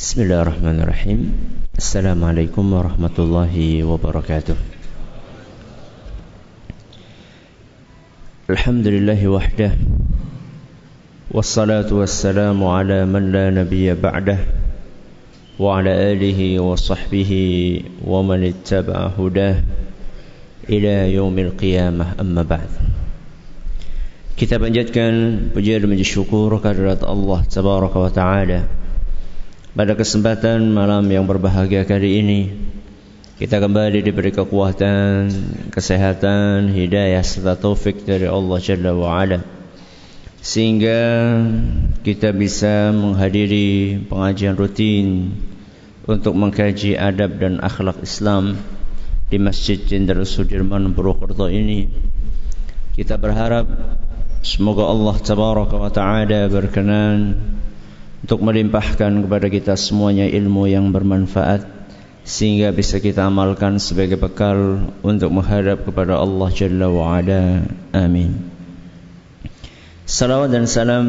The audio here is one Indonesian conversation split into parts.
بسم الله الرحمن الرحيم السلام عليكم ورحمة الله وبركاته الحمد لله وحده والصلاة والسلام على من لا نبي بعده وعلى آله وصحبه ومن اتبع هداه إلى يوم القيامة أما بعد Kita panjatkan puji dan syukur kehadirat Allah Tabaraka wa Ta'ala. Pada kesempatan malam yang berbahagia kali ini Kita kembali diberi kekuatan, kesehatan, hidayah serta taufik dari Allah Jalla wa'ala Sehingga kita bisa menghadiri pengajian rutin Untuk mengkaji adab dan akhlak Islam Di Masjid Jenderal Sudirman Purwokerto ini. Kita berharap Semoga Allah Tabaraka wa Ta'ala berkenan untuk melimpahkan kepada kita semuanya ilmu yang bermanfaat sehingga bisa kita amalkan sebagai bekal untuk menghadap kepada Allah Jalla wa Ala. Amin. Salawat dan salam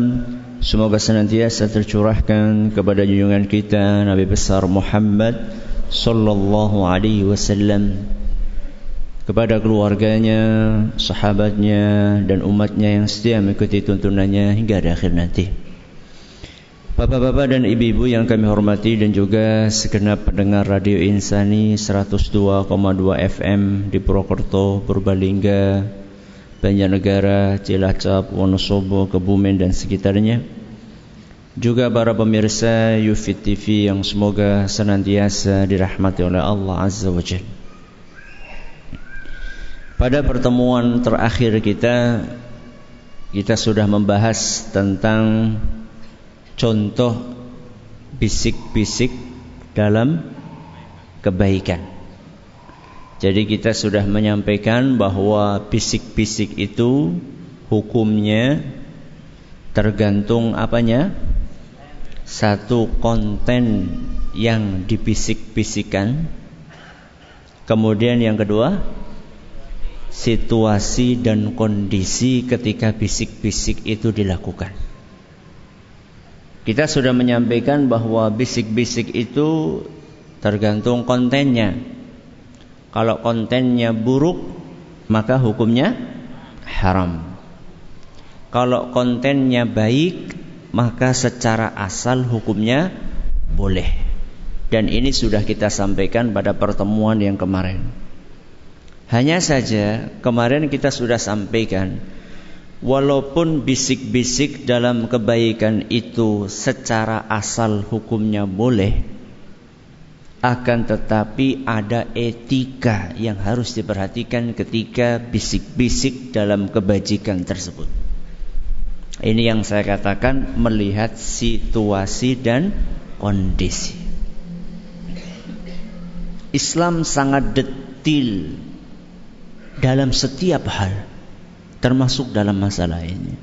semoga senantiasa tercurahkan kepada junjungan kita Nabi besar Muhammad sallallahu alaihi wasallam kepada keluarganya, sahabatnya dan umatnya yang setia mengikuti tuntunannya hingga akhir nanti. Bapak-bapak dan ibu-ibu yang kami hormati dan juga segenap pendengar Radio Insani 102,2 FM di Purwokerto, Purbalingga, Banjarnegara, Cilacap, Wonosobo, Kebumen dan sekitarnya. Juga para pemirsa Yufit TV yang semoga senantiasa dirahmati oleh Allah Azza wa Jalla. Pada pertemuan terakhir kita kita sudah membahas tentang contoh bisik-bisik dalam kebaikan. Jadi kita sudah menyampaikan bahwa bisik-bisik itu hukumnya tergantung apanya? Satu konten yang dibisik-bisikan. Kemudian yang kedua, situasi dan kondisi ketika bisik-bisik itu dilakukan. Kita sudah menyampaikan bahwa bisik-bisik itu tergantung kontennya. Kalau kontennya buruk, maka hukumnya haram. Kalau kontennya baik, maka secara asal hukumnya boleh. Dan ini sudah kita sampaikan pada pertemuan yang kemarin. Hanya saja kemarin kita sudah sampaikan Walaupun bisik-bisik dalam kebaikan itu secara asal hukumnya boleh akan tetapi ada etika yang harus diperhatikan ketika bisik-bisik dalam kebajikan tersebut. Ini yang saya katakan melihat situasi dan kondisi. Islam sangat detil dalam setiap hal termasuk dalam masalah ini.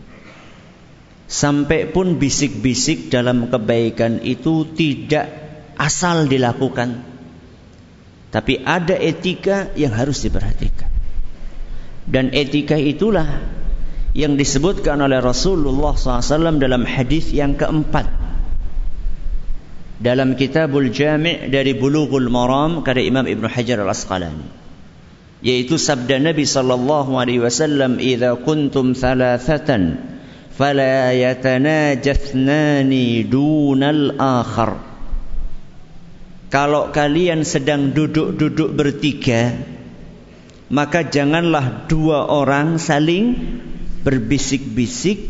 Sampai pun bisik-bisik dalam kebaikan itu tidak asal dilakukan. Tapi ada etika yang harus diperhatikan. Dan etika itulah yang disebutkan oleh Rasulullah SAW dalam hadis yang keempat. Dalam kitabul jami' dari bulughul maram karya Imam Ibn Hajar al-Asqalani yaitu sabda Nabi sallallahu alaihi wasallam idza kuntum thalathatan fala yatanajathnani dunal akhar. Kalau kalian sedang duduk-duduk bertiga maka janganlah dua orang saling berbisik-bisik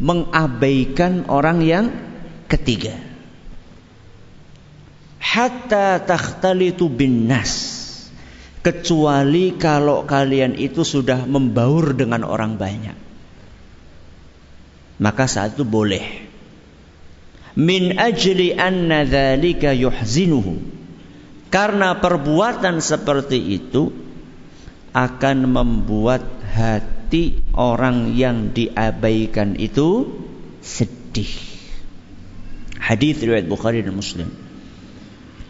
mengabaikan orang yang ketiga. Hatta takhtalitu bin nas kecuali kalau kalian itu sudah membaur dengan orang banyak. Maka saat itu boleh. Min ajli anna dzalika yuhzinuhu. Karena perbuatan seperti itu akan membuat hati orang yang diabaikan itu sedih. Hadis riwayat Bukhari dan Muslim.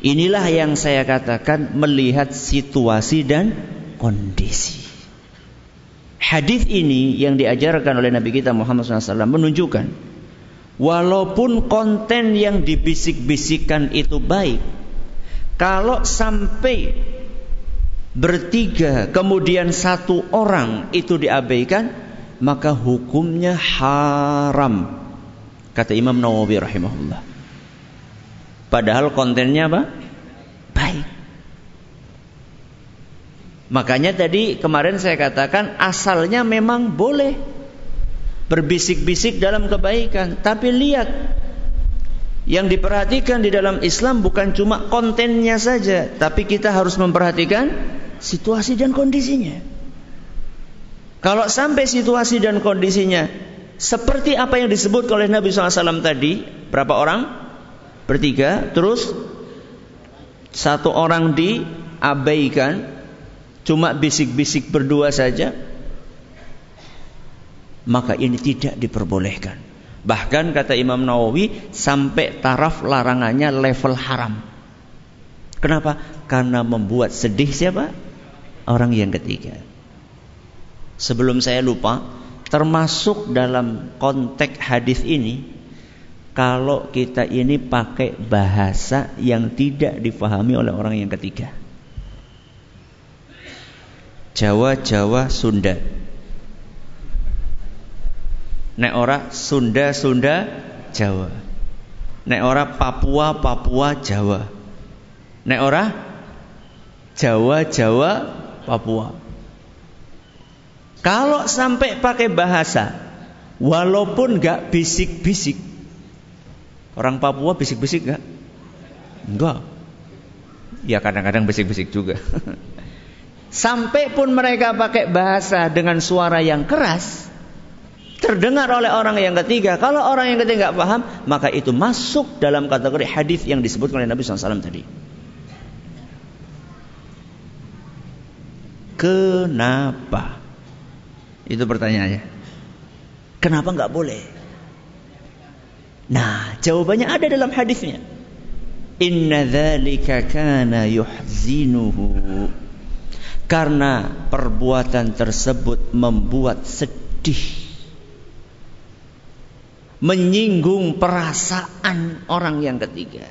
Inilah yang saya katakan melihat situasi dan kondisi. Hadis ini yang diajarkan oleh Nabi kita Muhammad SAW menunjukkan Walaupun konten yang dibisik-bisikan itu baik, kalau sampai bertiga kemudian satu orang itu diabaikan, maka hukumnya haram. Kata Imam Nawawi rahimahullah. Padahal kontennya apa? Baik. Makanya tadi kemarin saya katakan asalnya memang boleh berbisik-bisik dalam kebaikan, tapi lihat yang diperhatikan di dalam Islam bukan cuma kontennya saja, tapi kita harus memperhatikan situasi dan kondisinya. Kalau sampai situasi dan kondisinya seperti apa yang disebut oleh Nabi SAW tadi, berapa orang? Bertiga, terus satu orang diabaikan, cuma bisik-bisik berdua saja, maka ini tidak diperbolehkan. Bahkan kata Imam Nawawi sampai taraf larangannya level haram. Kenapa? Karena membuat sedih siapa? Orang yang ketiga. Sebelum saya lupa, termasuk dalam konteks hadis ini, kalau kita ini pakai bahasa yang tidak difahami oleh orang yang ketiga. Jawa, Jawa, Sunda. Nek ora Sunda Sunda Jawa. Nek ora Papua Papua Jawa. Nek ora Jawa Jawa Papua. Kalau sampai pakai bahasa walaupun gak bisik-bisik. Orang Papua bisik-bisik gak? Enggak. Ya kadang-kadang bisik-bisik juga. Sampai pun mereka pakai bahasa dengan suara yang keras, terdengar oleh orang yang ketiga. Kalau orang yang ketiga nggak paham, maka itu masuk dalam kategori hadis yang disebut oleh Nabi SAW tadi. Kenapa? Itu pertanyaannya. Kenapa nggak boleh? Nah, jawabannya ada dalam hadisnya. Inna dzalika kana yuhzinuhu. Karena perbuatan tersebut membuat sedih menyinggung perasaan orang yang ketiga.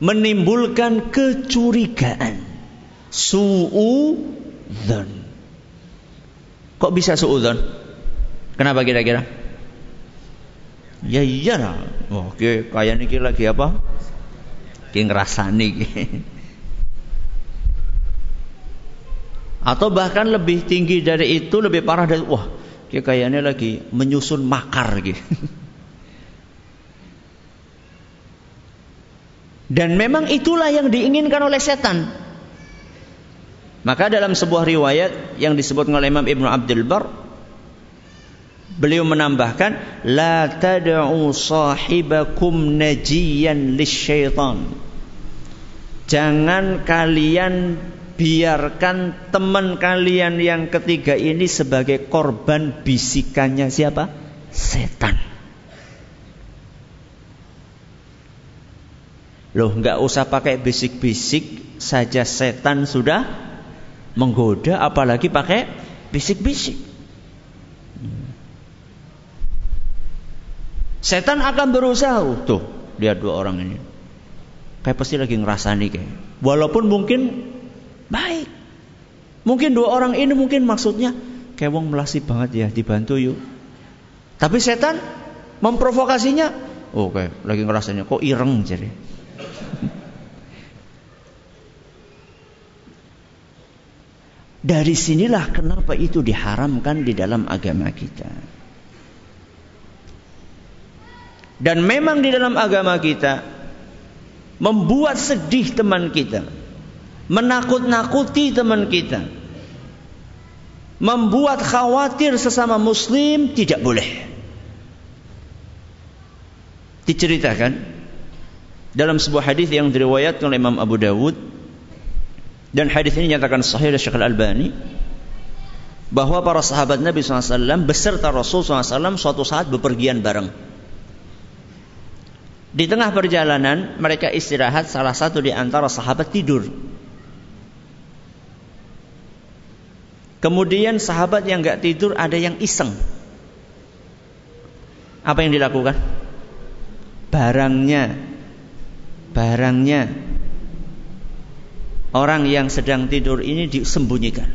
Menimbulkan kecurigaan. Su'udhan. Kok bisa su'udhan? Kenapa kira-kira? Ya iya lah. Oke, kayak ini lagi apa? Ki ngerasani Atau bahkan lebih tinggi dari itu, lebih parah dari wah, Kayak kayaknya lagi menyusun makar gitu. Dan memang itulah yang diinginkan oleh setan. Maka dalam sebuah riwayat yang disebut oleh Imam Ibnu Abdul Bar beliau menambahkan la tad'u sahibakum najiyan lisyaitan. Jangan kalian biarkan teman kalian yang ketiga ini sebagai korban bisikannya siapa? Setan. Loh, nggak usah pakai bisik-bisik saja setan sudah menggoda, apalagi pakai bisik-bisik. Setan akan berusaha, tuh lihat dua orang ini, kayak pasti lagi ngerasani kayak. Walaupun mungkin Baik. Mungkin dua orang ini mungkin maksudnya kayak wong melasi banget ya dibantu yuk. Tapi setan memprovokasinya, oh kayak lagi ngerasanya kok ireng jadi. Dari sinilah kenapa itu diharamkan di dalam agama kita. Dan memang di dalam agama kita membuat sedih teman kita menakut-nakuti teman kita, membuat khawatir sesama muslim tidak boleh. Diceritakan dalam sebuah hadis yang diriwayatkan oleh Imam Abu Dawud dan hadis ini nyatakan sahih oleh Syekh Al-Albani bahwa para sahabat Nabi SAW beserta Rasul SAW suatu saat bepergian bareng. Di tengah perjalanan mereka istirahat salah satu di antara sahabat tidur. Kemudian sahabat yang nggak tidur ada yang iseng. Apa yang dilakukan? Barangnya barangnya orang yang sedang tidur ini disembunyikan.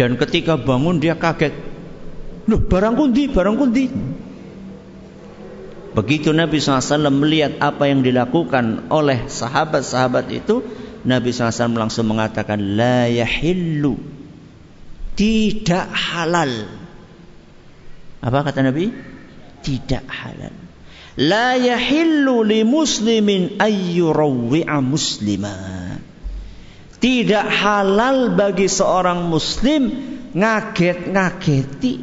Dan ketika bangun dia kaget. Loh, barang kundi, barang kundi. Begitu Nabi SAW melihat apa yang dilakukan oleh sahabat-sahabat itu, Nabi SAW langsung mengatakan, La yahillu. Tidak halal. Apa kata Nabi? Tidak halal. La yahillu li muslimin ayyurawwi'a muslimah. Tidak halal bagi seorang muslim ngaget-ngageti,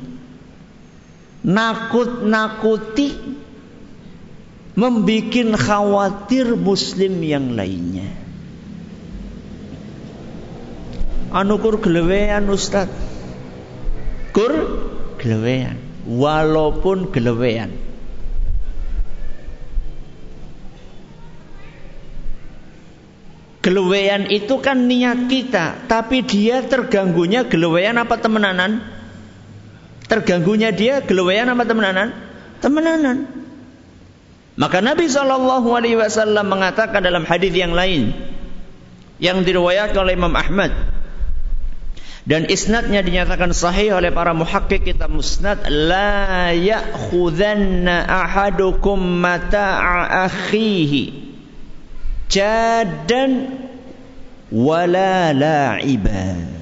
nakut-nakuti, membikin khawatir muslim yang lainnya. Anu kur gelewean Ustaz. Kur gelewean. Walaupun gelewean. Gelewean itu kan niat kita, tapi dia terganggunya gelewean apa temenanan? Terganggunya dia gelewean apa temenanan? Temenanan. Maka Nabi Shallallahu Alaihi Wasallam mengatakan dalam hadis yang lain yang diriwayatkan oleh Imam Ahmad dan isnadnya dinyatakan sahih oleh para muhakkik kitab musnad la ya'khudanna ahadukum mata'a akhihi jadan wala la'iba.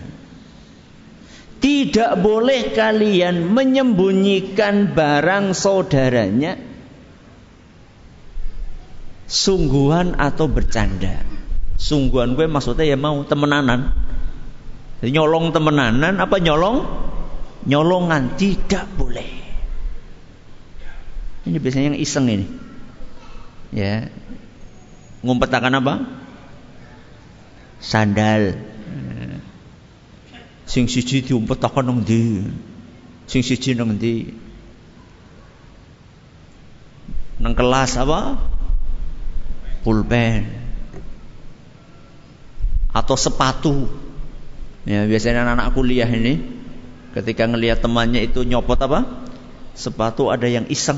Tidak boleh kalian menyembunyikan barang saudaranya sungguhan atau bercanda. Sungguhan gue maksudnya ya mau temenanan. Nyolong temenanan apa nyolong? Nyolongan tidak boleh. Ini biasanya yang iseng ini. Ya, ngumpetakan apa? Sandal. Sing siji diumpetakan nang ndi? Sing siji nang ndi? Nang kelas apa? Pulpen. Atau sepatu. Ya, biasanya anak-anak kuliah ini ketika ngelihat temannya itu nyopot apa? Sepatu ada yang iseng.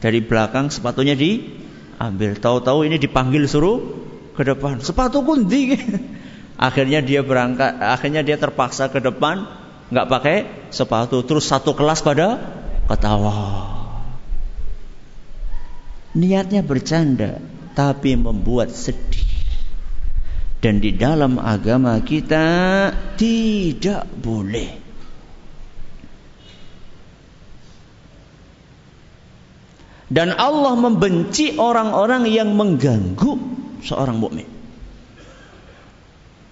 Dari belakang sepatunya di ambil. Tahu-tahu ini dipanggil suruh ke depan. Sepatu kundi. akhirnya dia berangkat, akhirnya dia terpaksa ke depan, nggak pakai sepatu. Terus satu kelas pada ketawa. Niatnya bercanda, tapi membuat sedih. Dan di dalam agama kita tidak boleh Dan Allah membenci orang-orang yang mengganggu seorang mukmin.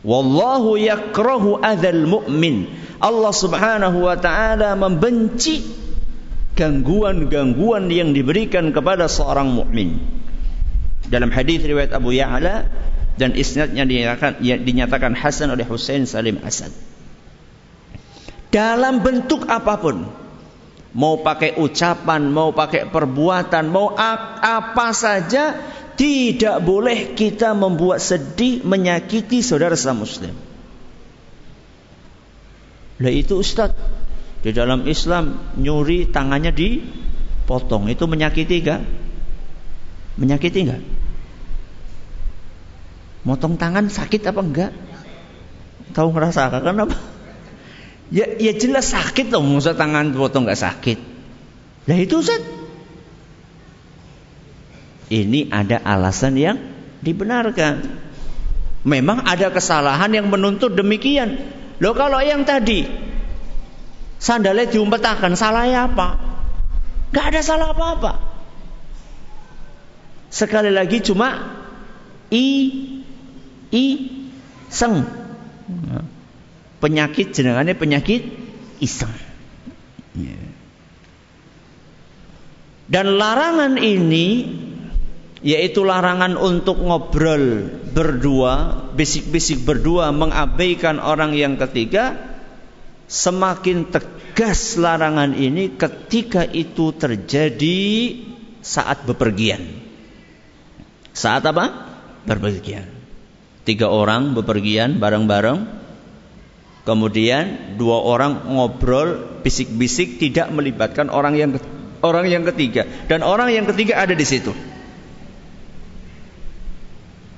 Wallahu yakrahu adzal mu'min. Allah Subhanahu wa taala membenci gangguan-gangguan yang diberikan kepada seorang mukmin. Dalam hadis riwayat Abu Ya'la dan isnadnya dinyatakan, ya, dinyatakan hasan oleh Husain Salim Asad. Dalam bentuk apa pun, mau pakai ucapan, mau pakai perbuatan, mau apa saja, tidak boleh kita membuat sedih, menyakiti saudara sesama muslim. Lah itu Ustaz, di dalam Islam nyuri tangannya dipotong, itu menyakiti enggak? Menyakiti enggak? Motong tangan sakit apa enggak? Tahu ngerasakan apa? Ya, ya jelas sakit loh, masa tangan potong nggak sakit. Nah itu Ustaz. Ini ada alasan yang dibenarkan. Memang ada kesalahan yang menuntut demikian. Loh kalau yang tadi sandalnya diumpetakan, salahnya apa? Gak ada salah apa-apa. Sekali lagi cuma i i seng. Penyakit jenengannya penyakit iseng. Ya. Dan larangan ini yaitu larangan untuk ngobrol berdua, bisik-bisik berdua mengabaikan orang yang ketiga semakin tegas larangan ini ketika itu terjadi saat bepergian. Saat apa? Bepergian. Tiga orang bepergian bareng-bareng Kemudian dua orang ngobrol bisik-bisik tidak melibatkan orang yang orang yang ketiga dan orang yang ketiga ada di situ.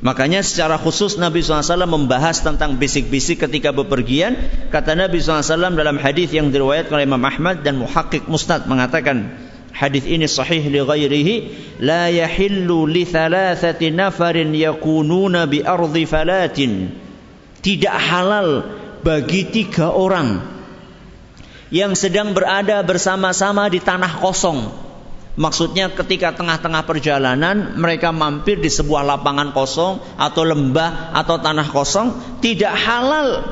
Makanya secara khusus Nabi SAW membahas tentang bisik-bisik ketika bepergian. Kata Nabi SAW dalam hadis yang diriwayatkan oleh Imam Ahmad dan Muhakkik Mustad mengatakan hadis ini sahih li ghairihi la yahillu li thalathati nafarin yakununa bi ardi falatin tidak halal bagi tiga orang yang sedang berada bersama-sama di tanah kosong Maksudnya ketika tengah-tengah perjalanan mereka mampir di sebuah lapangan kosong atau lembah atau tanah kosong tidak halal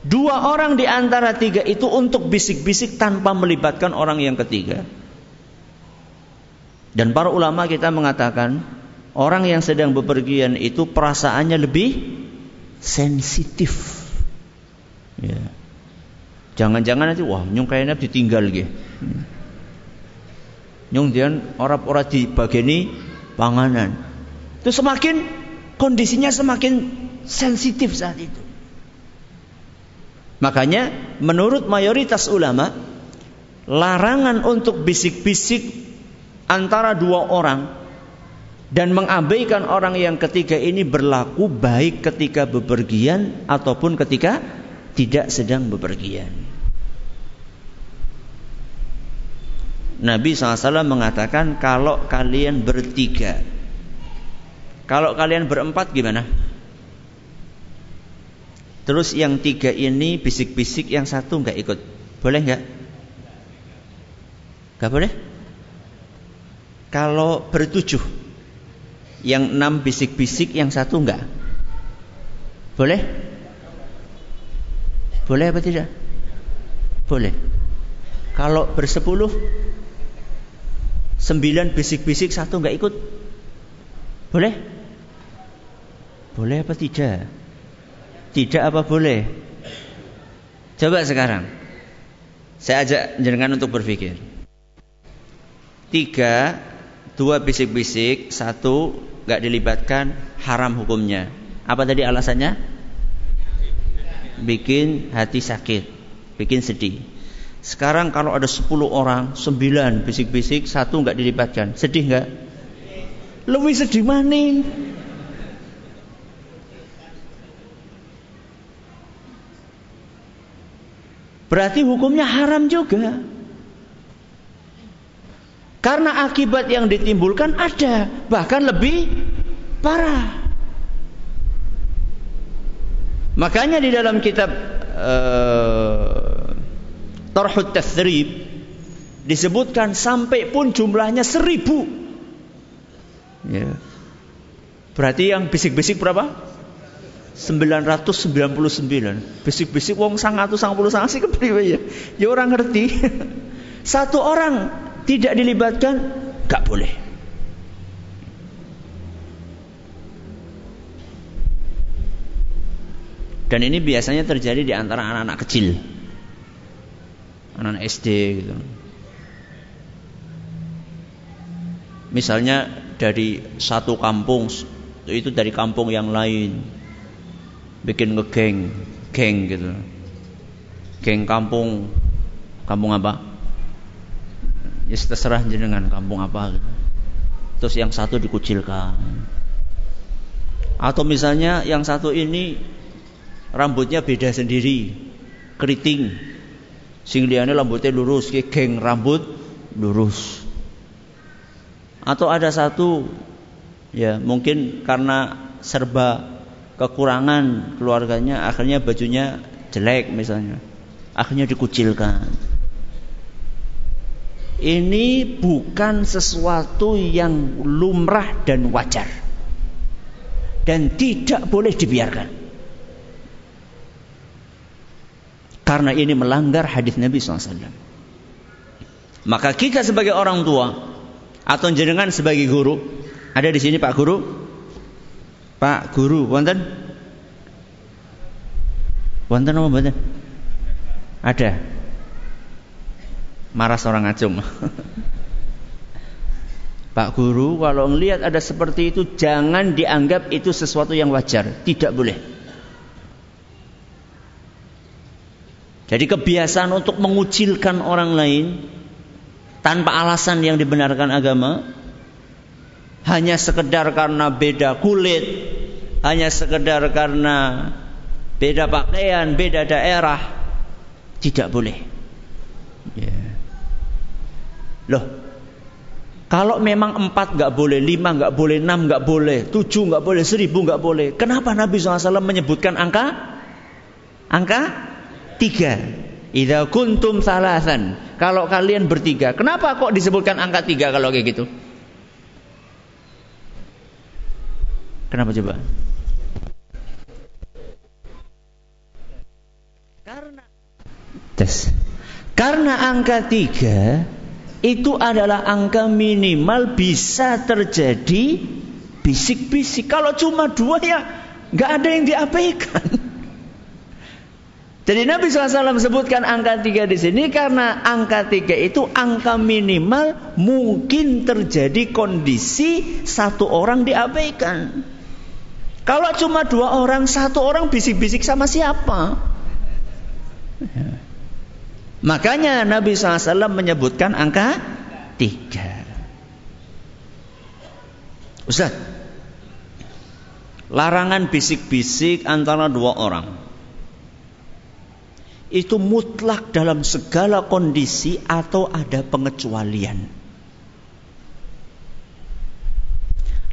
dua orang di antara tiga itu untuk bisik-bisik tanpa melibatkan orang yang ketiga. Dan para ulama kita mengatakan orang yang sedang bepergian itu perasaannya lebih sensitif. Ya. Jangan-jangan nanti wah nyung kayaknya ditinggal gitu. Nyung dian orang-orang bageni panganan. Itu semakin kondisinya semakin sensitif saat itu. Makanya menurut mayoritas ulama larangan untuk bisik-bisik antara dua orang dan mengabaikan orang yang ketiga ini berlaku baik ketika bepergian ataupun ketika tidak sedang bepergian. Nabi SAW mengatakan kalau kalian bertiga Kalau kalian berempat gimana? Terus yang tiga ini bisik-bisik yang satu nggak ikut Boleh nggak? Nggak boleh? Kalau bertujuh Yang enam bisik-bisik yang satu nggak Boleh? Boleh apa tidak? Boleh Kalau bersepuluh Sembilan bisik-bisik satu nggak ikut. Boleh? Boleh apa tidak? Tidak apa boleh? Coba sekarang. Saya ajak jenengan untuk berpikir. Tiga, dua bisik-bisik, satu nggak dilibatkan, haram hukumnya. Apa tadi alasannya? Bikin hati sakit, bikin sedih. Sekarang kalau ada 10 orang, 9 bisik-bisik, satu nggak dilibatkan. Sedih nggak? Lebih sedih maning. Berarti hukumnya haram juga. Karena akibat yang ditimbulkan ada, bahkan lebih parah. Makanya di dalam kitab uh, Tarhut Tathrib disebutkan sampai pun jumlahnya seribu. Ya. Berarti yang bisik-bisik berapa? 999. Bisik-bisik wong sang atau sang puluh sang sih kepriwe ya. Ya orang ngerti. Satu orang tidak dilibatkan gak boleh. Dan ini biasanya terjadi di antara anak-anak kecil anak SD gitu. Misalnya dari satu kampung itu dari kampung yang lain bikin ngegeng, geng gitu. Geng kampung kampung apa? Ya terserah jenengan kampung apa gitu. Terus yang satu dikucilkan. Atau misalnya yang satu ini rambutnya beda sendiri, keriting, Sing liyane rambutnya lurus, ki geng rambut lurus. Atau ada satu ya mungkin karena serba kekurangan keluarganya akhirnya bajunya jelek misalnya. Akhirnya dikucilkan. Ini bukan sesuatu yang lumrah dan wajar. Dan tidak boleh dibiarkan. Karena ini melanggar hadis Nabi SAW. Maka kita sebagai orang tua atau jenengan sebagai guru, ada di sini Pak Guru? Pak Guru, wonten? Wonten apa wonten? Ada. Marah seorang acung. Pak Guru, kalau melihat ada seperti itu, jangan dianggap itu sesuatu yang wajar. Tidak boleh. Jadi kebiasaan untuk mengucilkan orang lain tanpa alasan yang dibenarkan agama hanya sekedar karena beda kulit, hanya sekedar karena beda pakaian, beda daerah tidak boleh. Yeah. Loh, kalau memang empat nggak boleh, lima nggak boleh, enam nggak boleh, tujuh nggak boleh, seribu nggak boleh. Kenapa Nabi SAW menyebutkan angka? Angka tiga. Idza kuntum salasan. Kalau kalian bertiga, kenapa kok disebutkan angka tiga kalau kayak gitu? Kenapa coba? Karena tes. Karena angka tiga itu adalah angka minimal bisa terjadi bisik-bisik. Kalau cuma dua ya nggak ada yang diabaikan. Jadi Nabi SAW sebutkan angka tiga di sini karena angka tiga itu angka minimal mungkin terjadi kondisi satu orang diabaikan. Kalau cuma dua orang, satu orang bisik-bisik sama siapa? Makanya Nabi SAW menyebutkan angka tiga. Ustaz, larangan bisik-bisik antara dua orang itu mutlak dalam segala kondisi atau ada pengecualian.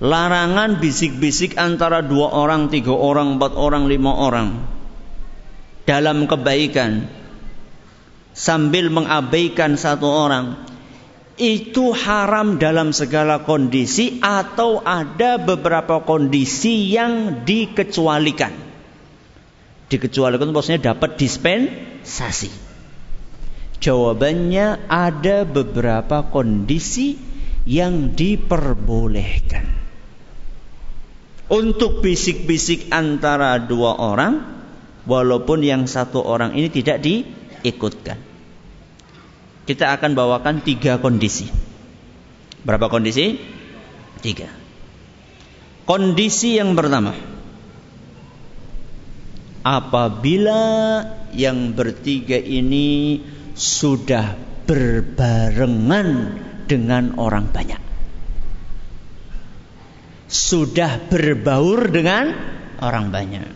Larangan bisik-bisik antara dua orang, tiga orang, empat orang, lima orang dalam kebaikan sambil mengabaikan satu orang itu haram dalam segala kondisi atau ada beberapa kondisi yang dikecualikan. Dikecualikan maksudnya dapat dispensasi. Jawabannya ada beberapa kondisi yang diperbolehkan. Untuk bisik-bisik antara dua orang, walaupun yang satu orang ini tidak di ikutkan. Kita akan bawakan tiga kondisi. Berapa kondisi? Tiga. Kondisi yang pertama. Apabila yang bertiga ini sudah berbarengan dengan orang banyak. Sudah berbaur dengan orang banyak.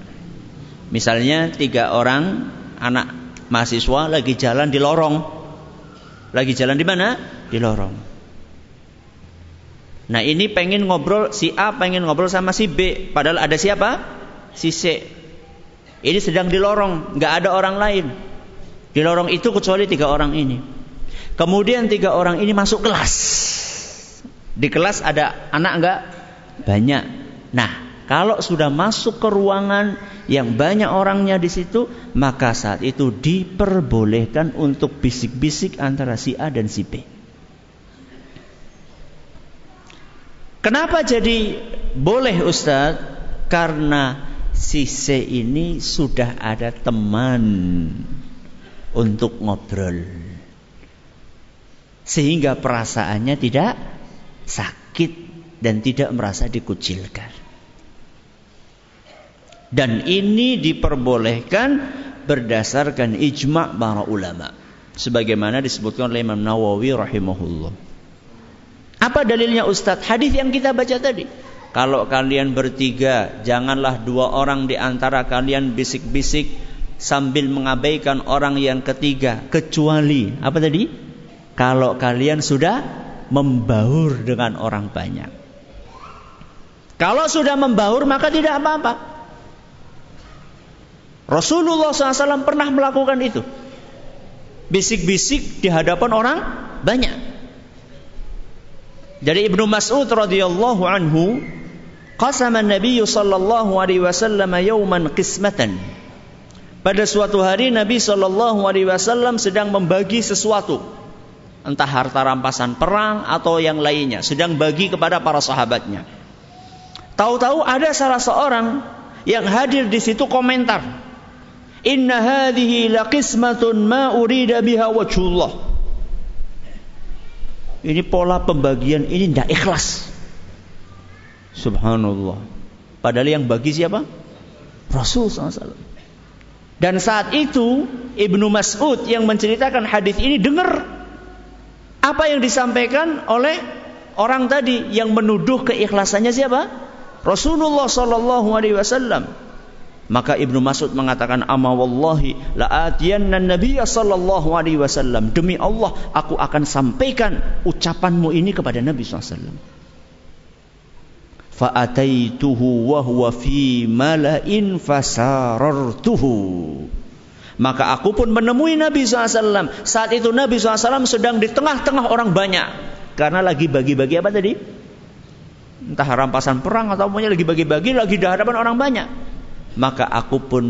Misalnya tiga orang anak mahasiswa lagi jalan di lorong. Lagi jalan di mana? Di lorong. Nah ini pengen ngobrol si A pengen ngobrol sama si B, padahal ada siapa? Si C. Ini sedang di lorong, nggak ada orang lain. Di lorong itu kecuali tiga orang ini. Kemudian tiga orang ini masuk kelas. Di kelas ada anak enggak? Banyak. Nah, kalau sudah masuk ke ruangan yang banyak orangnya di situ, maka saat itu diperbolehkan untuk bisik-bisik antara si A dan si B. Kenapa jadi boleh Ustadz? Karena si ini sudah ada teman untuk ngobrol. Sehingga perasaannya tidak sakit dan tidak merasa dikucilkan. Dan ini diperbolehkan berdasarkan ijma' para ulama. Sebagaimana disebutkan oleh Imam Nawawi rahimahullah. Apa dalilnya Ustadz? Hadis yang kita baca tadi. Kalau kalian bertiga, janganlah dua orang di antara kalian bisik-bisik sambil mengabaikan orang yang ketiga. Kecuali, apa tadi? Kalau kalian sudah membaur dengan orang banyak. Kalau sudah membaur maka tidak apa-apa. Rasulullah SAW pernah melakukan itu. Bisik-bisik di hadapan orang banyak. Dari Ibnu Mas'ud radhiyallahu anhu, qasama Nabi sallallahu alaihi wasallam yauman qismatan. Pada suatu hari Nabi sallallahu alaihi wasallam sedang membagi sesuatu, entah harta rampasan perang atau yang lainnya, sedang bagi kepada para sahabatnya. Tahu-tahu ada salah seorang yang hadir di situ komentar. Inna hadhihi laqismatun ma urida biha wajhullah. Ini pola pembagian ini tidak ikhlas. Subhanallah. Padahal yang bagi siapa? Rasul SAW. Dan saat itu Ibnu Mas'ud yang menceritakan hadis ini dengar apa yang disampaikan oleh orang tadi yang menuduh keikhlasannya siapa? Rasulullah sallallahu alaihi wasallam. Maka Ibnu Mas'ud mengatakan ama wallahi la atiyanna nabiyya sallallahu alaihi wasallam demi Allah aku akan sampaikan ucapanmu ini kepada Nabi SAW. Fa'ataituhu wa huwa fi. Maka aku pun menemui Nabi SAW. Saat itu Nabi SAW sedang di tengah-tengah orang banyak. Karena lagi bagi-bagi apa tadi? Entah rampasan perang atau punya lagi bagi-bagi, lagi di hadapan orang banyak maka aku pun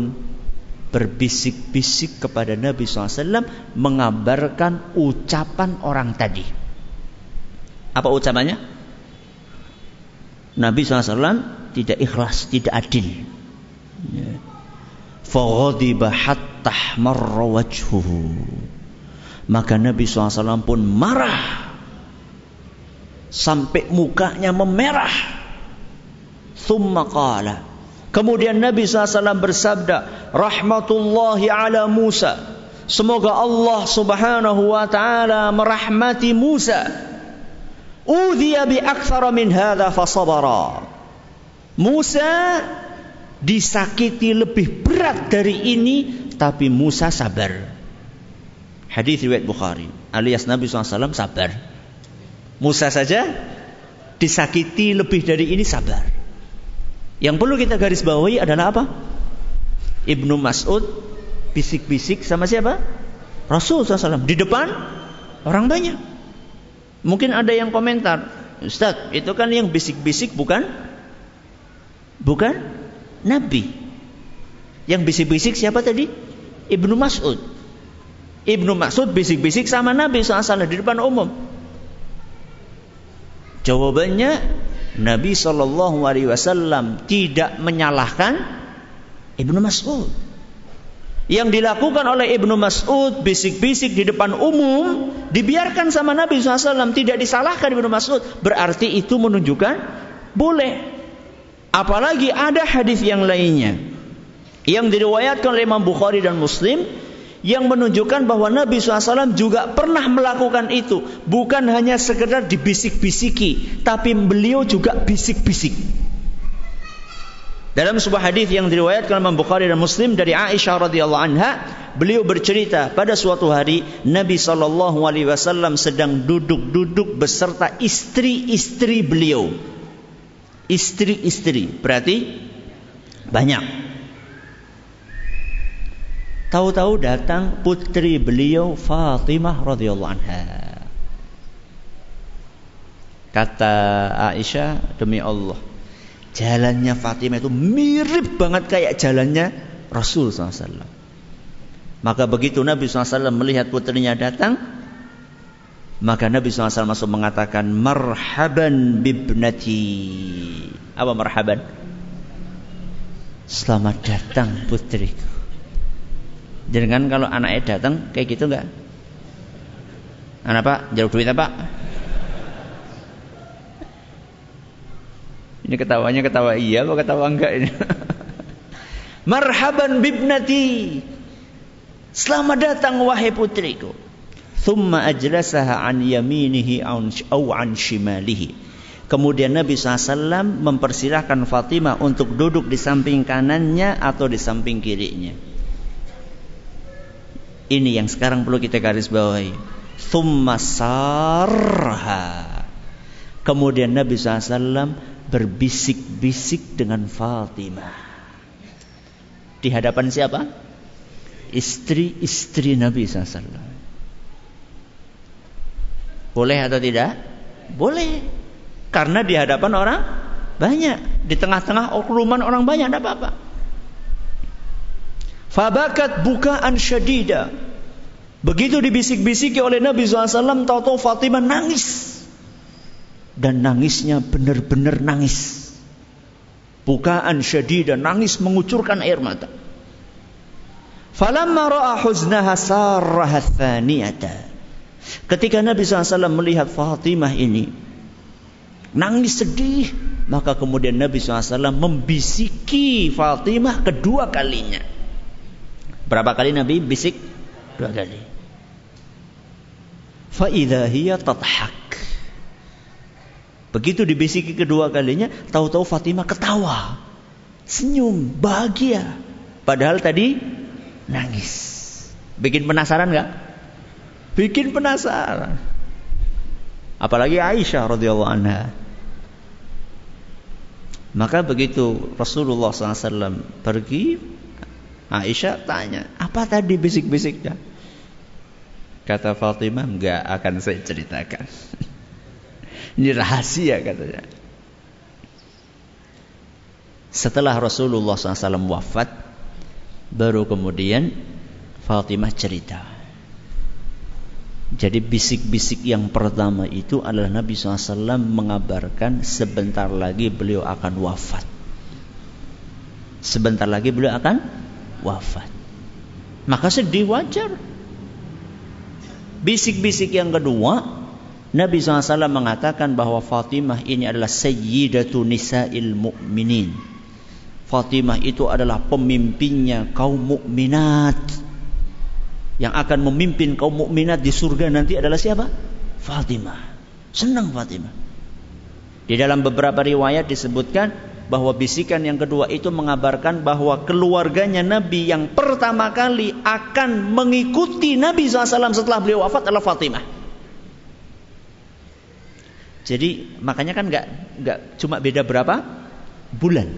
berbisik-bisik kepada Nabi SAW mengabarkan ucapan orang tadi. Apa ucapannya? Nabi SAW tidak ikhlas, tidak adil. Ya. Faghadiba hatta Maka Nabi SAW pun marah sampai mukanya memerah. Thumma qala Kemudian Nabi SAW bersabda, Rahmatullahi ala Musa. Semoga Allah subhanahu wa ta'ala merahmati Musa. Udhiya bi min hadha fasabara. Musa disakiti lebih berat dari ini, tapi Musa sabar. Hadis riwayat Bukhari. Alias Nabi SAW sabar. Musa saja disakiti lebih dari ini sabar. Yang perlu kita garis bawahi adalah apa? Ibnu Mas'ud bisik-bisik sama siapa? Rasul SAW di depan orang banyak. Mungkin ada yang komentar, Ustaz, itu kan yang bisik-bisik bukan bukan Nabi. Yang bisik-bisik siapa tadi? Ibnu Mas'ud. Ibnu Mas'ud bisik-bisik sama Nabi SAW di depan umum. Jawabannya Nabi Shallallahu Alaihi Wasallam tidak menyalahkan Ibnu Mas'ud. Yang dilakukan oleh Ibnu Mas'ud bisik-bisik di depan umum dibiarkan sama Nabi SAW tidak disalahkan Ibnu Mas'ud berarti itu menunjukkan boleh apalagi ada hadis yang lainnya yang diriwayatkan oleh Imam Bukhari dan Muslim yang menunjukkan bahwa Nabi SAW juga pernah melakukan itu. Bukan hanya sekedar dibisik-bisiki, tapi beliau juga bisik-bisik. Dalam sebuah hadis yang diriwayatkan oleh Bukhari dan Muslim dari Aisyah radhiyallahu anha, beliau bercerita pada suatu hari Nabi sallallahu alaihi wasallam sedang duduk-duduk beserta istri-istri beliau. Istri-istri, berarti banyak. Tahu-tahu datang putri beliau Fatimah radhiyallahu anha. Kata Aisyah, demi Allah, jalannya Fatimah itu mirip banget kayak jalannya Rasul SAW. Maka begitu Nabi SAW melihat putrinya datang, maka Nabi SAW masuk mengatakan, Marhaban bibnati. Apa marhaban? Selamat datang putriku. Jangan kalau anaknya datang kayak gitu enggak? Anak pak, jalur duit apa? Ini ketawanya ketawa iya, kok ketawa enggak ini? Marhaban bibnati. Selamat datang wahai putriku. Thumma ajlasaha an yaminihi au an shimalihi. Kemudian Nabi SAW mempersilahkan Fatimah untuk duduk di samping kanannya atau di samping kirinya. Ini yang sekarang perlu kita garis bawahi. Thumma sarha. Kemudian Nabi SAW berbisik-bisik dengan Fatimah. Di hadapan siapa? Istri-istri Nabi SAW. Boleh atau tidak? Boleh. Karena di hadapan orang banyak. Di tengah-tengah okruman orang banyak, tidak apa-apa. Fabakat bukaan syadida. Begitu dibisik-bisiki oleh Nabi SAW, tahu-tahu Fatimah nangis. Dan nangisnya benar-benar nangis. Bukaan syadida, nangis mengucurkan air mata. Falamma ra'a huznaha sarraha thaniyata. Ketika Nabi SAW melihat Fatimah ini, nangis sedih, maka kemudian Nabi SAW membisiki Fatimah kedua kalinya. Berapa kali Nabi bisik? Dua kali. Fa'idha hiya tathak. Begitu dibisiki kedua kalinya, tahu-tahu Fatimah ketawa. Senyum, bahagia. Padahal tadi nangis. Bikin penasaran nggak? Bikin penasaran. Apalagi Aisyah radhiyallahu anha. Maka begitu Rasulullah SAW pergi, Aisyah tanya, apa tadi bisik-bisiknya? Kata Fatimah, enggak akan saya ceritakan. Ini rahasia katanya. Setelah Rasulullah SAW wafat, baru kemudian Fatimah cerita. Jadi bisik-bisik yang pertama itu adalah Nabi SAW mengabarkan sebentar lagi beliau akan wafat. Sebentar lagi beliau akan wafat. Maka sedih wajar. Bisik-bisik yang kedua, Nabi SAW mengatakan bahwa Fatimah ini adalah sayyidatu nisa'il mu'minin. Fatimah itu adalah pemimpinnya kaum mukminat yang akan memimpin kaum mukminat di surga nanti adalah siapa? Fatimah. Senang Fatimah. Di dalam beberapa riwayat disebutkan bahwa bisikan yang kedua itu mengabarkan bahwa keluarganya Nabi yang pertama kali akan mengikuti Nabi SAW setelah beliau wafat adalah Fatimah. Jadi makanya kan nggak nggak cuma beda berapa bulan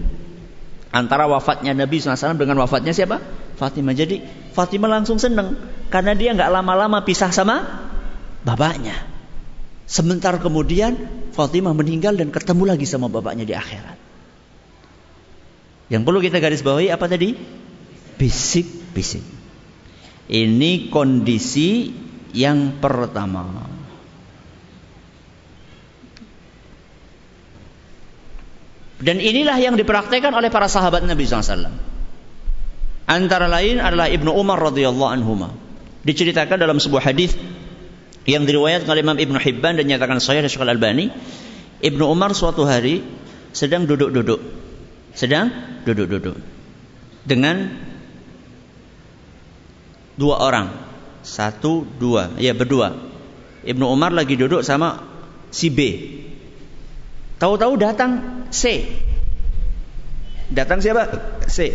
antara wafatnya Nabi SAW dengan wafatnya siapa? Fatimah. Jadi Fatimah langsung senang karena dia nggak lama-lama pisah sama bapaknya. Sebentar kemudian Fatimah meninggal dan ketemu lagi sama bapaknya di akhirat. Yang perlu kita garis bawahi apa tadi? Bisik-bisik. Ini kondisi yang pertama. Dan inilah yang dipraktekkan oleh para sahabat Nabi SAW. Antara lain adalah Ibnu Umar radhiyallahu anhu. Diceritakan dalam sebuah hadis yang diriwayatkan oleh Imam Ibnu Hibban dan nyatakan sahih Syekh Al-Albani. Ibnu Umar suatu hari sedang duduk-duduk. Sedang duduk-duduk. Dengan dua orang. Satu, dua. Ya berdua. Ibnu Umar lagi duduk sama si B. Tahu-tahu datang C. Datang siapa? C.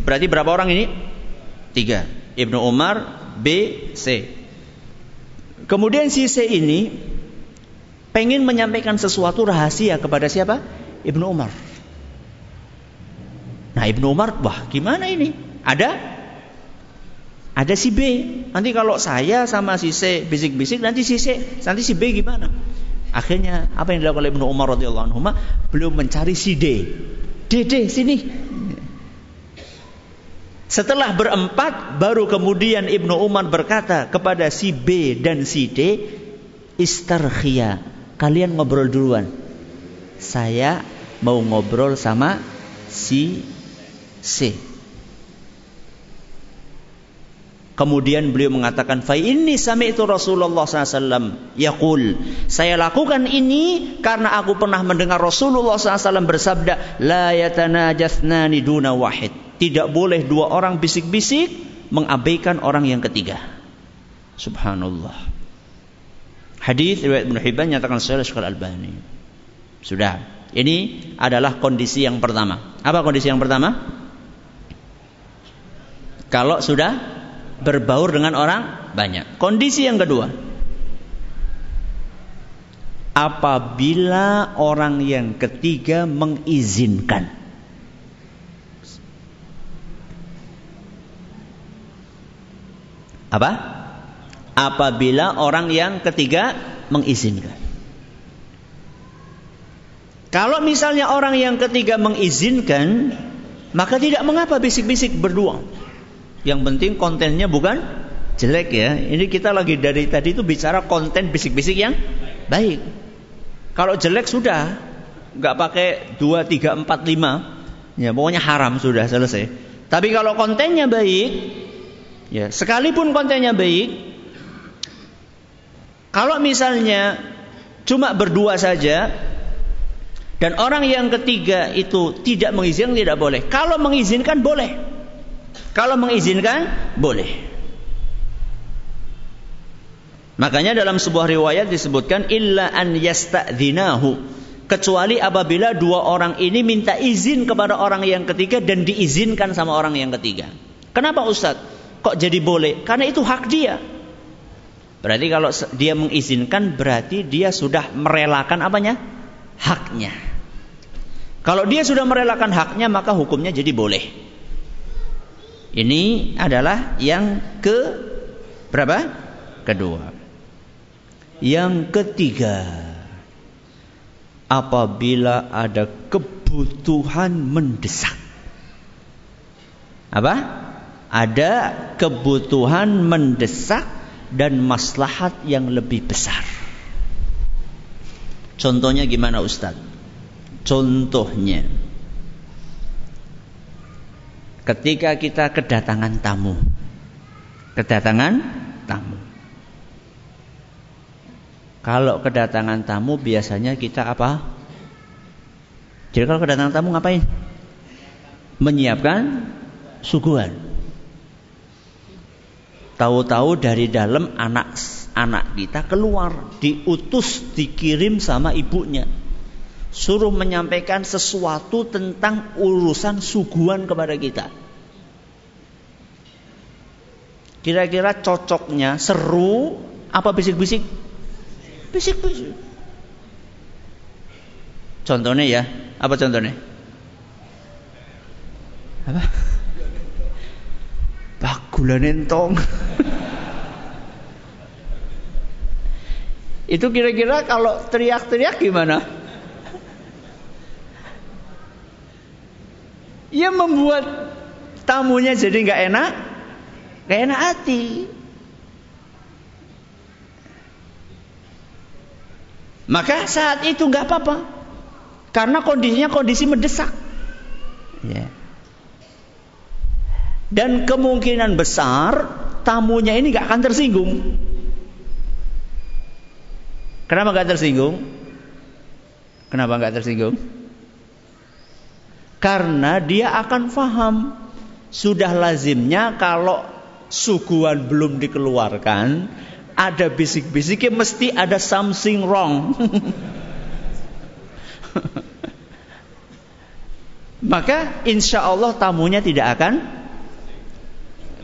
Berarti berapa orang ini? Tiga. Ibnu Umar, B, C. Kemudian si C ini pengen menyampaikan sesuatu rahasia kepada siapa? Ibnu Umar. Nah Ibnu Umar, wah gimana ini? Ada? Ada si B. Nanti kalau saya sama si C bisik-bisik, nanti si C, nanti si B gimana? Akhirnya apa yang dilakukan oleh Ibnu Umar radhiyallahu anhu? Belum mencari si D. D, D sini. Setelah berempat, baru kemudian Ibnu Umar berkata kepada si B dan si D, istarkhia, kalian ngobrol duluan. Saya mau ngobrol sama si C. Kemudian beliau mengatakan, "Fa inni sami'tu Rasulullah SAW yaqul." Saya lakukan ini karena aku pernah mendengar Rasulullah SAW bersabda, "La yatanajatsnani duna wahid." Tidak boleh dua orang bisik-bisik mengabaikan orang yang ketiga. Subhanallah. Hadis riwayat Ibnu Hibban nyatakan Syekh Al-Albani. Sudah. Ini adalah kondisi yang pertama. Apa kondisi yang pertama? Kalau sudah berbaur dengan orang banyak. Kondisi yang kedua, apabila orang yang ketiga mengizinkan. Apa? Apabila orang yang ketiga mengizinkan. Kalau misalnya orang yang ketiga mengizinkan, maka tidak mengapa bisik-bisik berdua. Yang penting kontennya bukan jelek ya. Ini kita lagi dari tadi itu bicara konten bisik-bisik yang baik. Kalau jelek sudah nggak pakai dua tiga empat lima ya pokoknya haram sudah selesai. Tapi kalau kontennya baik, ya sekalipun kontennya baik, kalau misalnya cuma berdua saja dan orang yang ketiga itu tidak mengizinkan tidak boleh. Kalau mengizinkan boleh. Kalau mengizinkan, boleh. Makanya dalam sebuah riwayat disebutkan illa an yasta'dhinahu kecuali apabila dua orang ini minta izin kepada orang yang ketiga dan diizinkan sama orang yang ketiga. Kenapa Ustadz? Kok jadi boleh? Karena itu hak dia. Berarti kalau dia mengizinkan berarti dia sudah merelakan apanya? Haknya. Kalau dia sudah merelakan haknya maka hukumnya jadi boleh. Ini adalah yang ke berapa? Kedua. Yang ketiga, apabila ada kebutuhan mendesak. Apa? Ada kebutuhan mendesak dan maslahat yang lebih besar. Contohnya gimana Ustaz? Contohnya ketika kita kedatangan tamu. Kedatangan tamu. Kalau kedatangan tamu biasanya kita apa? Jadi kalau kedatangan tamu ngapain? Menyiapkan suguhan. Tahu-tahu dari dalam anak anak kita keluar, diutus, dikirim sama ibunya. Suruh menyampaikan sesuatu tentang urusan suguhan kepada kita. Kira-kira cocoknya seru apa bisik-bisik? Bisik-bisik. Contohnya ya, apa contohnya? Apa? gula nentong. Itu kira-kira kalau teriak-teriak gimana? Ya membuat tamunya jadi nggak enak, nggak enak hati. Maka saat itu nggak apa-apa, karena kondisinya kondisi mendesak. Ya. Dan kemungkinan besar tamunya ini gak akan tersinggung. Kenapa gak tersinggung? Kenapa gak tersinggung? Karena dia akan faham sudah lazimnya kalau suguhan belum dikeluarkan ada bisik-bisiknya mesti ada something wrong. Maka insya Allah tamunya tidak akan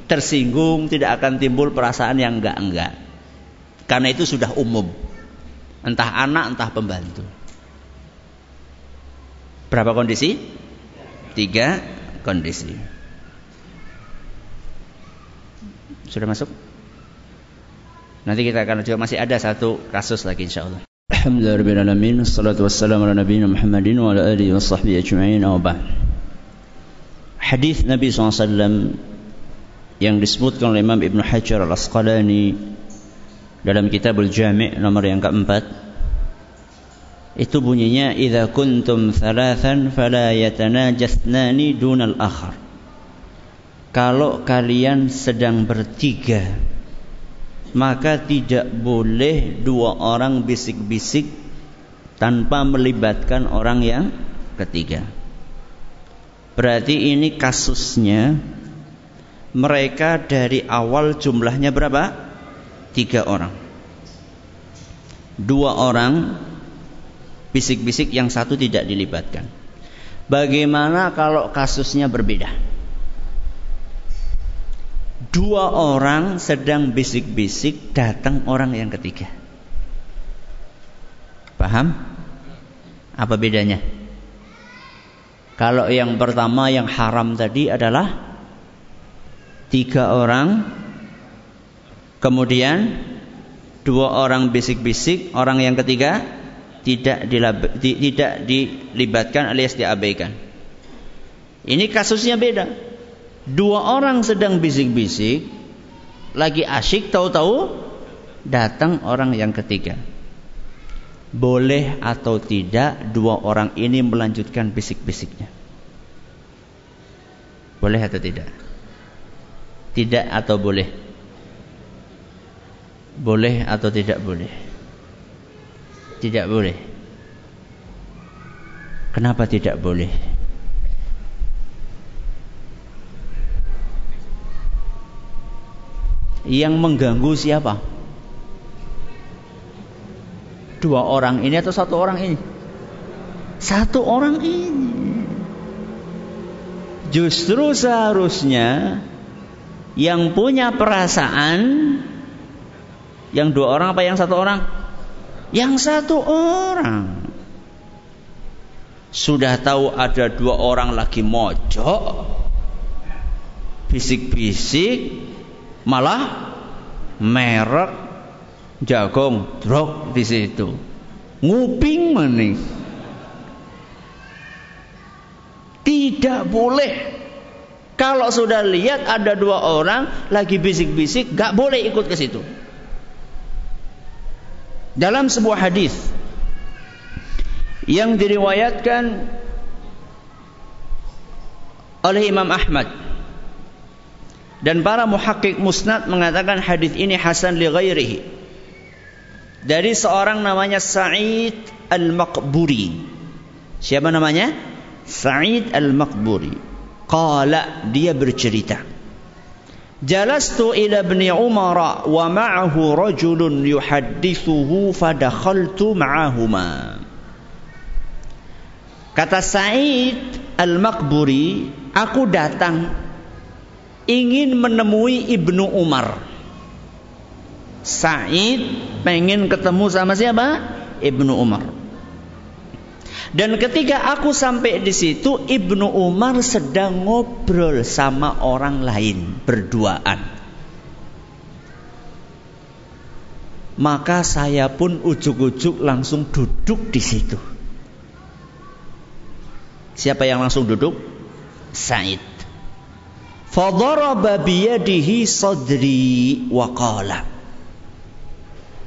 tersinggung, tidak akan timbul perasaan yang enggak-enggak. Karena itu sudah umum. Entah anak, entah pembantu. Berapa kondisi? Tiga kondisi. Sudah masuk? Nanti kita akan juga masih ada satu kasus lagi insya Allah. Alhamdulillahirrahmanirrahim. Assalatu wassalamu ala nabiyina Muhammadin wa ala alihi wa sahbihi ajma'in. Hadis Nabi SAW yang disebutkan oleh Imam Ibn Hajar Al-Asqalani dalam kitab Al-Jami' nomor yang keempat itu bunyinya idza kuntum thalathan fala yatanajasnani dunal akhar kalau kalian sedang bertiga maka tidak boleh dua orang bisik-bisik tanpa melibatkan orang yang ketiga berarti ini kasusnya mereka dari awal jumlahnya berapa? Tiga orang. Dua orang bisik-bisik yang satu tidak dilibatkan. Bagaimana kalau kasusnya berbeda? Dua orang sedang bisik-bisik datang orang yang ketiga. Paham? Apa bedanya? Kalau yang pertama yang haram tadi adalah tiga orang kemudian dua orang bisik-bisik orang yang ketiga tidak dilab, di, tidak dilibatkan alias diabaikan. Ini kasusnya beda. Dua orang sedang bisik-bisik lagi asyik tahu-tahu datang orang yang ketiga. Boleh atau tidak dua orang ini melanjutkan bisik-bisiknya? Boleh atau tidak? Tidak atau boleh? Boleh atau tidak boleh? Tidak boleh. Kenapa tidak boleh? Yang mengganggu siapa? Dua orang ini atau satu orang ini? Satu orang ini. Justru seharusnya yang punya perasaan yang dua orang apa yang satu orang? Yang satu orang. Sudah tahu ada dua orang lagi mojok, bisik-bisik, malah merek jagung drog di situ. Nguping maning. Tidak boleh. Kalau sudah lihat ada dua orang lagi bisik-bisik, gak boleh ikut ke situ. Dalam sebuah hadis yang diriwayatkan oleh Imam Ahmad dan para muhakkik musnad mengatakan hadis ini hasan li ghairihi dari seorang namanya Sa'id Al-Maqburi. Siapa namanya? Sa'id Al-Maqburi. Qala dia bercerita. Jalastu ila ibni Umar wa ma'ahu rajulun yuhaddithuhu fadakhaltu ma'ahuma. Kata Sa'id Al-Maqburi, aku datang ingin menemui Ibnu Umar. Sa'id pengen ketemu sama siapa? Ibnu Umar. Dan ketika aku sampai di situ, Ibnu Umar sedang ngobrol sama orang lain berduaan. Maka saya pun ujuk-ujuk langsung duduk di situ. Siapa yang langsung duduk? Said. Fadaraba biyadihi sadri wa qala.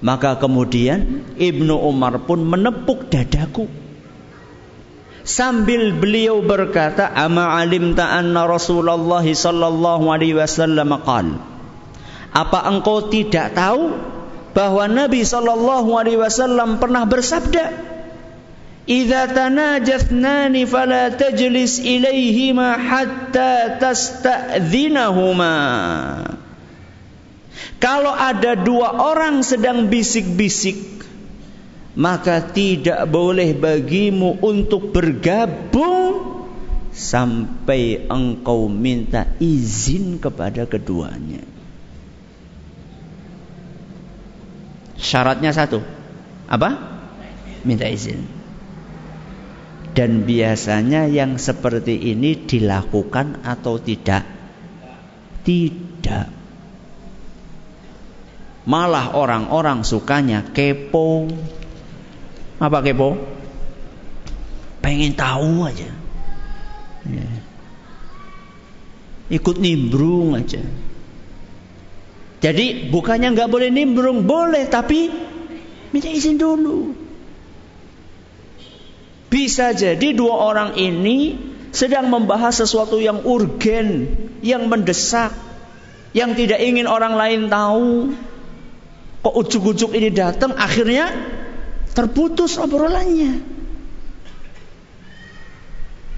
Maka kemudian Ibnu Umar pun menepuk dadaku sambil beliau berkata ama alimta anna Rasulullah sallallahu alaihi wasallam qal. Apa engkau tidak tahu bahwa Nabi sallallahu alaihi wasallam pernah bersabda Idza tanajathnani fala tajlis ilaihima hatta tasta'dzinahuma Kalau ada dua orang sedang bisik-bisik maka tidak boleh bagimu untuk bergabung sampai engkau minta izin kepada keduanya. Syaratnya satu. Apa? Minta izin. Dan biasanya yang seperti ini dilakukan atau tidak? Tidak. Malah orang-orang sukanya kepo, apa kepo? Pengen tahu aja. Ya. Ikut nimbrung aja. Jadi bukannya nggak boleh nimbrung, boleh tapi minta izin dulu. Bisa jadi dua orang ini sedang membahas sesuatu yang urgen, yang mendesak, yang tidak ingin orang lain tahu. Kok ujuk-ujuk ini datang, akhirnya terputus obrolannya.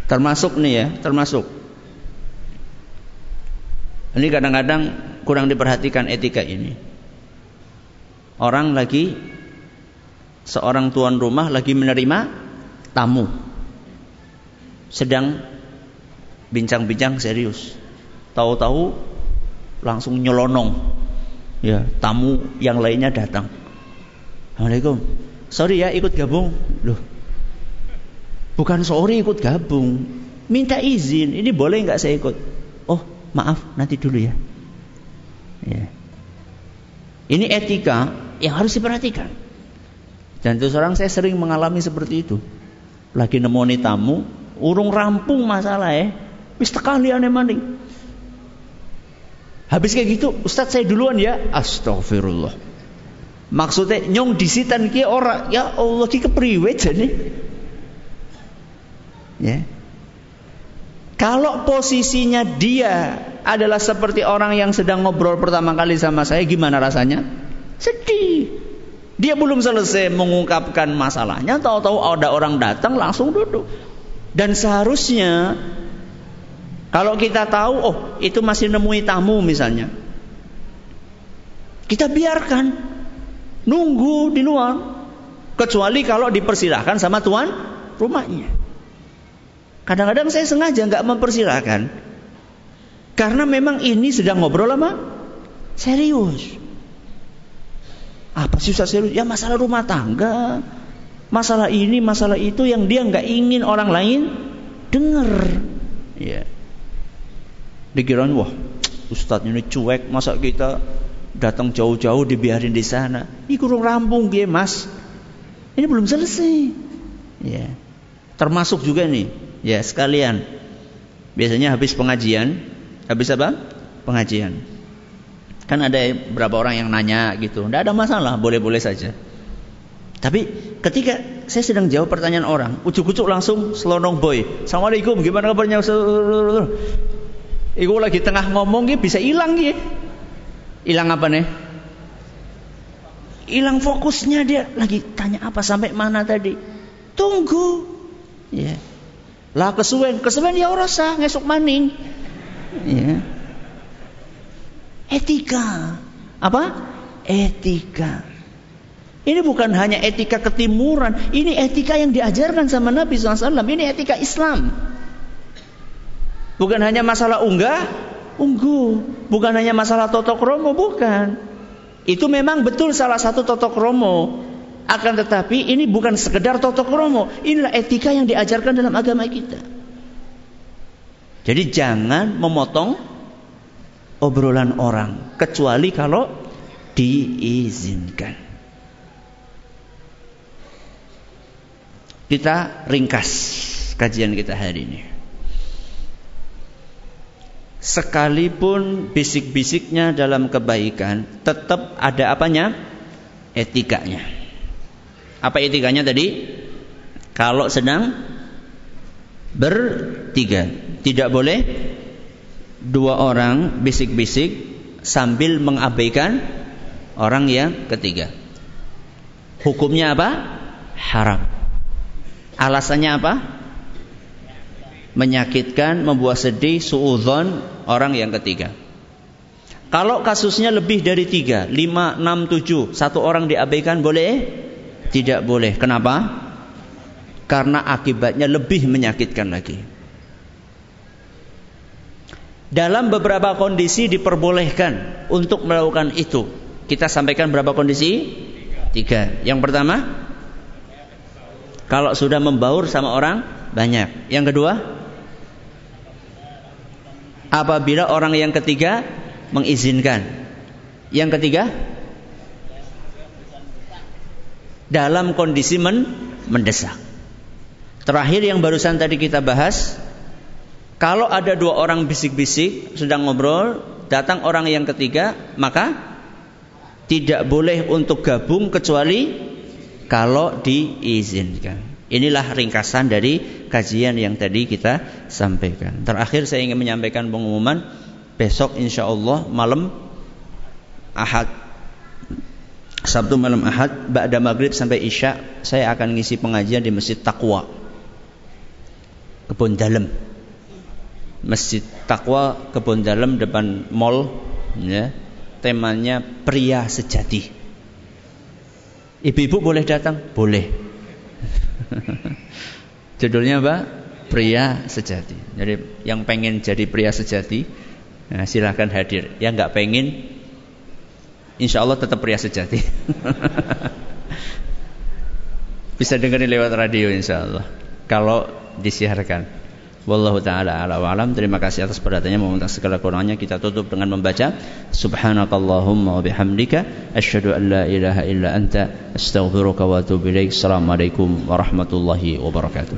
Termasuk nih ya, termasuk. Ini kadang-kadang kurang diperhatikan etika ini. Orang lagi seorang tuan rumah lagi menerima tamu. Sedang bincang-bincang serius. Tahu-tahu langsung nyelonong. Ya, tamu yang lainnya datang. Assalamualaikum sorry ya ikut gabung. Loh, bukan sorry ikut gabung. Minta izin, ini boleh nggak saya ikut? Oh, maaf, nanti dulu ya. ya. Ini etika yang harus diperhatikan. Dan terus orang saya sering mengalami seperti itu. Lagi nemoni tamu, urung rampung masalah ya. Wis tekali aneh maning. Habis kayak gitu, Ustadz saya duluan ya. Astagfirullah. Maksudnya nyong disitan ki ora ya Allah ki kepriwe jane. Ya. Kalau posisinya dia adalah seperti orang yang sedang ngobrol pertama kali sama saya, gimana rasanya? Sedih. Dia belum selesai mengungkapkan masalahnya, tahu-tahu ada orang datang langsung duduk. Dan seharusnya kalau kita tahu, oh itu masih nemui tamu misalnya. Kita biarkan nunggu di luar. Kecuali kalau dipersilahkan sama tuan rumahnya. Kadang-kadang saya sengaja nggak mempersilahkan. Karena memang ini sedang ngobrol apa? Serius. Apa sih susah serius? Ya masalah rumah tangga. Masalah ini, masalah itu yang dia nggak ingin orang lain dengar. Ya. Dikirain wah, ustadz ini cuek, masa kita datang jauh-jauh dibiarin di sana. Ini kurang rampung dia mas. Ini belum selesai. Ya. Termasuk juga nih, ya sekalian. Biasanya habis pengajian, habis apa? Pengajian. Kan ada beberapa orang yang nanya gitu. Tidak ada masalah, boleh-boleh saja. Tapi ketika saya sedang jawab pertanyaan orang, ucuk-ucuk langsung selonong boy. Assalamualaikum, gimana kabarnya? Iku lagi tengah ngomong bisa hilang gitu. Hilang apa nih? Hilang fokusnya dia lagi tanya apa sampai mana tadi? Tunggu. Ya. Lah kesuwen, kesuwen ya ora sah ngesuk maning. Ya. Etika. Apa? Etika. Ini bukan hanya etika ketimuran, ini etika yang diajarkan sama Nabi SAW. Ini etika Islam. Bukan hanya masalah unggah, unggu. Bukan hanya masalah totok romo, bukan. Itu memang betul salah satu totok romo. Akan tetapi ini bukan sekedar totok romo. Inilah etika yang diajarkan dalam agama kita. Jadi jangan memotong obrolan orang. Kecuali kalau diizinkan. Kita ringkas kajian kita hari ini. Sekalipun bisik-bisiknya dalam kebaikan, tetap ada apanya? Etikanya. Apa etikanya tadi? Kalau sedang bertiga, tidak boleh dua orang bisik-bisik sambil mengabaikan orang yang ketiga. Hukumnya apa? Haram. Alasannya apa? Menyakitkan, membuat sedih, suudzon orang yang ketiga. Kalau kasusnya lebih dari tiga, lima, enam, tujuh, satu orang diabaikan boleh? Tidak boleh. Kenapa? Karena akibatnya lebih menyakitkan lagi. Dalam beberapa kondisi diperbolehkan untuk melakukan itu. Kita sampaikan berapa kondisi? Tiga. Yang pertama, kalau sudah membaur sama orang banyak. Yang kedua, apabila orang yang ketiga mengizinkan. Yang ketiga, dalam kondisi men mendesak. Terakhir yang barusan tadi kita bahas, kalau ada dua orang bisik-bisik sedang ngobrol, datang orang yang ketiga, maka tidak boleh untuk gabung kecuali kalau diizinkan. Inilah ringkasan dari kajian yang tadi kita sampaikan. Terakhir saya ingin menyampaikan pengumuman besok insya Allah malam Ahad Sabtu malam Ahad Ba'da Maghrib sampai Isya Saya akan ngisi pengajian di Masjid Taqwa Kebun Dalam Masjid Taqwa Kebun Dalam depan mall ya. Temanya pria sejati Ibu-ibu boleh datang? Boleh. Judulnya apa? Pria sejati. Jadi yang pengen jadi pria sejati, nah silahkan hadir. Yang nggak pengen, insya Allah tetap pria sejati. Bisa dengerin lewat radio insya Allah. Kalau disiarkan. Wallahu taala ala wa alam. Terima kasih atas perhatiannya meminta segala kurangnya kita tutup dengan membaca subhanakallahumma wa bihamdika asyhadu an la ilaha illa anta astaghfiruka wa atubu ilaik. Assalamualaikum warahmatullahi wabarakatuh.